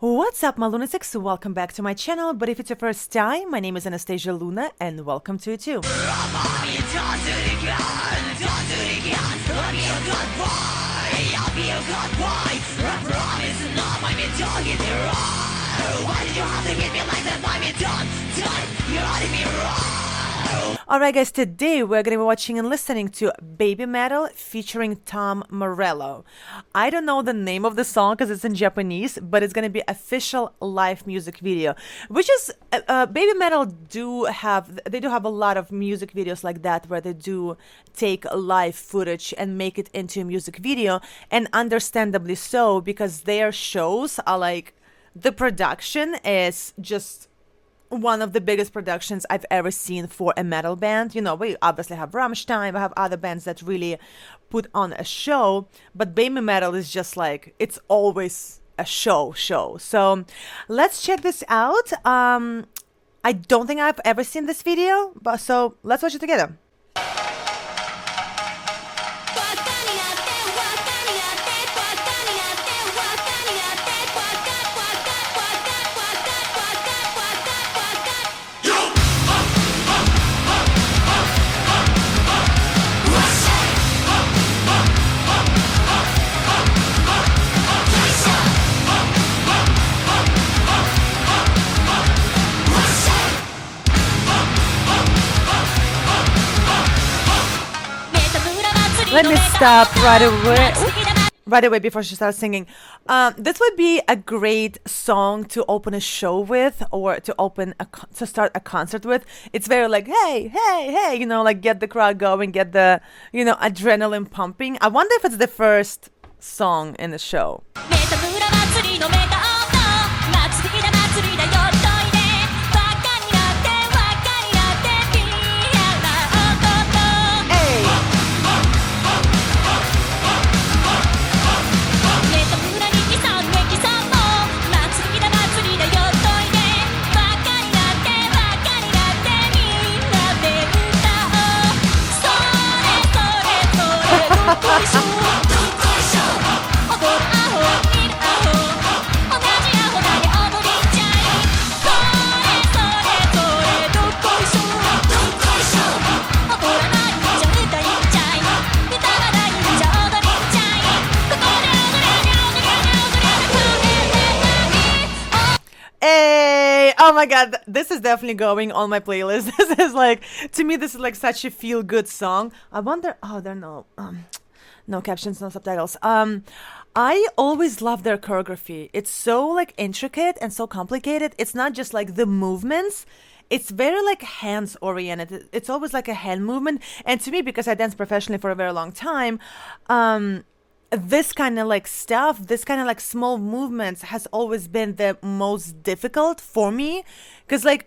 What's up, my lunatics? Welcome back to my channel. But if it's your first time, my name is Anastasia Luna, and welcome to it too. Alright, guys, today we're gonna be watching and listening to Baby Metal featuring Tom Morello. I don't know the name of the song because it's in Japanese, but it's gonna be official live music video, which is uh, uh, Baby Metal do have they do have a lot of music videos like that where they do take live footage and make it into a music video, and understandably so because their shows are like the production is just one of the biggest productions I've ever seen for a metal band. You know, we obviously have Rammstein, we have other bands that really put on a show, but Baby Metal is just like, it's always a show, show. So let's check this out. Um, I don't think I've ever seen this video, but so let's watch it together. Let me stop right away. Right away before she starts singing. Um, this would be a great song to open a show with or to open a con- to start a concert with. It's very like, hey, hey, hey, you know, like get the crowd going, get the, you know, adrenaline pumping. I wonder if it's the first song in the show. Oh my god, this is definitely going on my playlist. This is like, to me, this is like such a feel good song. I wonder, oh, there are no, um, no captions, no subtitles. Um, I always love their choreography. It's so like intricate and so complicated. It's not just like the movements. It's very like hands oriented. It's always like a hand movement. And to me, because I danced professionally for a very long time, um, this kind of like stuff, this kind of like small movements has always been the most difficult for me. Because like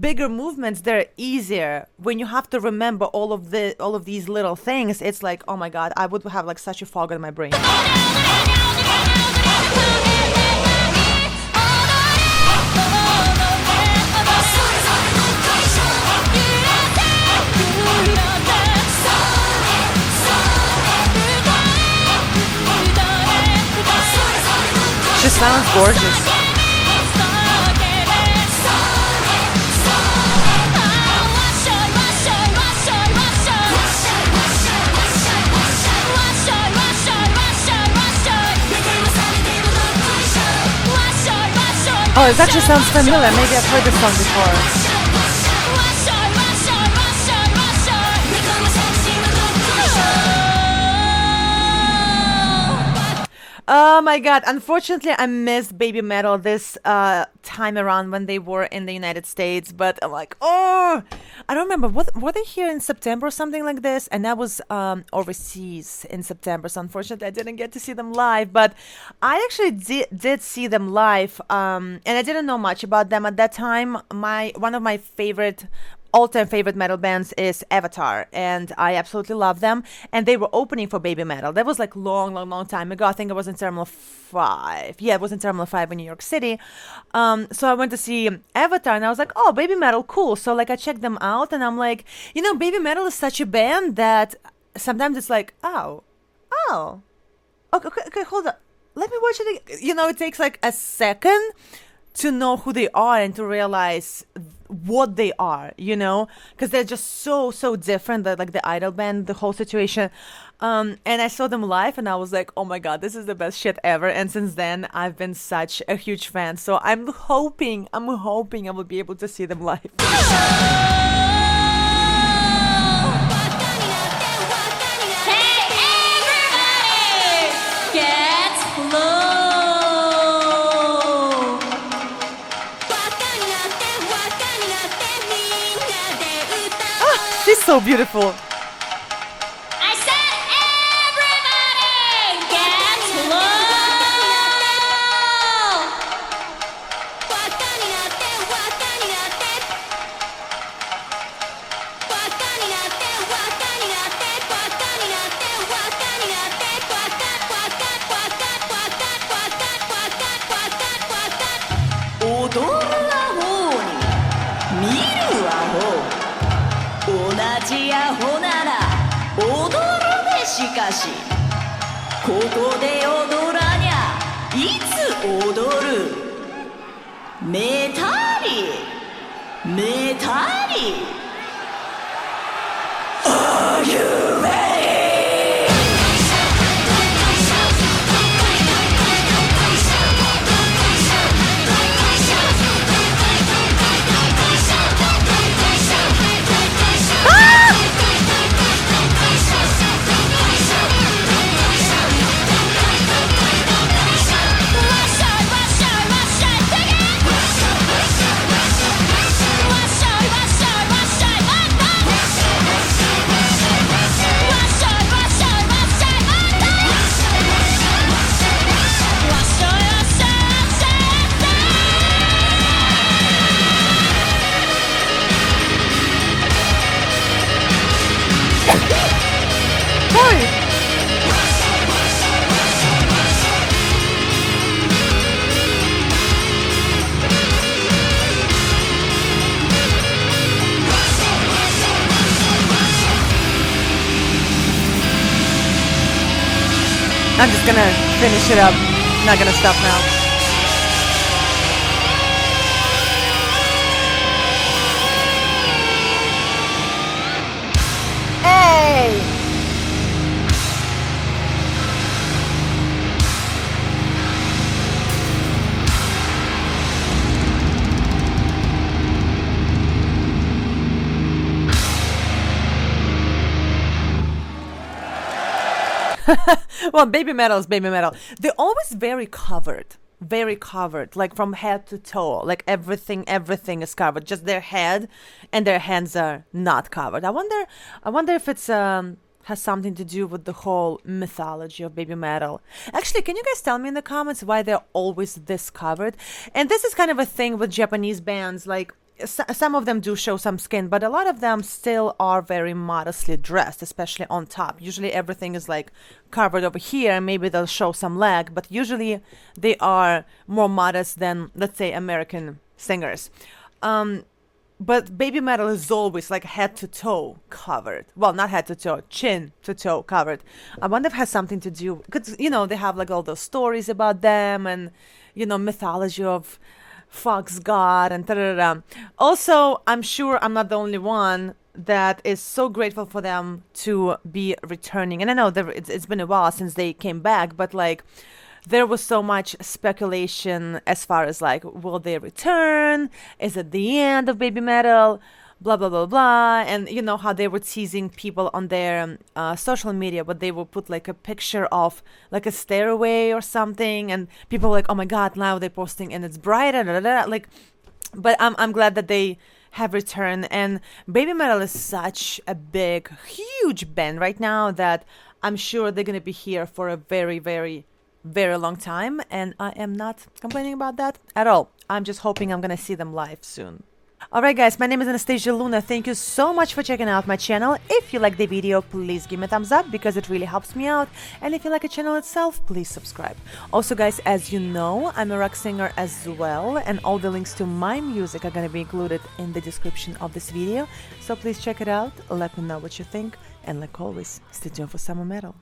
bigger movements they're easier. When you have to remember all of the all of these little things it's like oh my god i would have like such a fog in my brain「She sounds gorgeous. Oh, it actually sounds familiar. Maybe I've heard this song before. Oh my god! Unfortunately, I missed Baby Metal this uh, time around when they were in the United States. But I'm like, oh, I don't remember. What were they here in September or something like this? And that was um, overseas in September. So unfortunately, I didn't get to see them live. But I actually did did see them live, um, and I didn't know much about them at that time. My one of my favorite all-time favorite metal bands is Avatar, and I absolutely love them. And they were opening for Baby Metal. That was like long, long, long time ago. I think it was in Terminal Five. Yeah, it was in Terminal Five in New York City. Um, so I went to see Avatar, and I was like, "Oh, Baby Metal, cool." So like I checked them out, and I'm like, you know, Baby Metal is such a band that sometimes it's like, oh, oh, okay, okay, okay hold up. let me watch it. ag- You know, it takes like a second to know who they are and to realize what they are, you know, because they're just so so different. The, like the idol band, the whole situation. Um, and I saw them live, and I was like, oh my god, this is the best shit ever. And since then, I've been such a huge fan. So I'm hoping, I'm hoping I will be able to see them live. She's so beautiful. ここで踊らにゃいつ踊る」「メタリメタリ」Are you I'm just gonna finish it up. Not gonna stop now. Hey! well, baby metal is baby metal. They're always very covered, very covered, like from head to toe. Like everything, everything is covered. Just their head and their hands are not covered. I wonder, I wonder if it's um has something to do with the whole mythology of baby metal. Actually, can you guys tell me in the comments why they're always this covered? And this is kind of a thing with Japanese bands, like some of them do show some skin, but a lot of them still are very modestly dressed, especially on top. Usually everything is like covered over here, and maybe they'll show some leg, but usually they are more modest than, let's say, American singers. Um, but baby metal is always like head to toe covered. Well, not head to toe, chin to toe covered. I wonder if it has something to do because you know they have like all those stories about them and you know mythology of fox god and da da da. Also, I'm sure I'm not the only one that is so grateful for them to be returning. And I know there, it's, it's been a while since they came back, but like there was so much speculation as far as like will they return is it the end of baby metal blah blah blah blah and you know how they were teasing people on their uh, social media but they would put like a picture of like a stairway or something and people were like oh my god now they're posting and it's da, da. like but I'm, I'm glad that they have returned and baby metal is such a big huge band right now that i'm sure they're going to be here for a very very very long time and i am not complaining about that at all i'm just hoping i'm going to see them live soon Alright guys, my name is Anastasia Luna. Thank you so much for checking out my channel. If you like the video, please give me a thumbs up because it really helps me out. And if you like the channel itself, please subscribe. Also guys, as you know, I'm a rock singer as well and all the links to my music are to be included in the description of this video. So please check it out, let me know what you think, and like always, stay tuned for summer metal.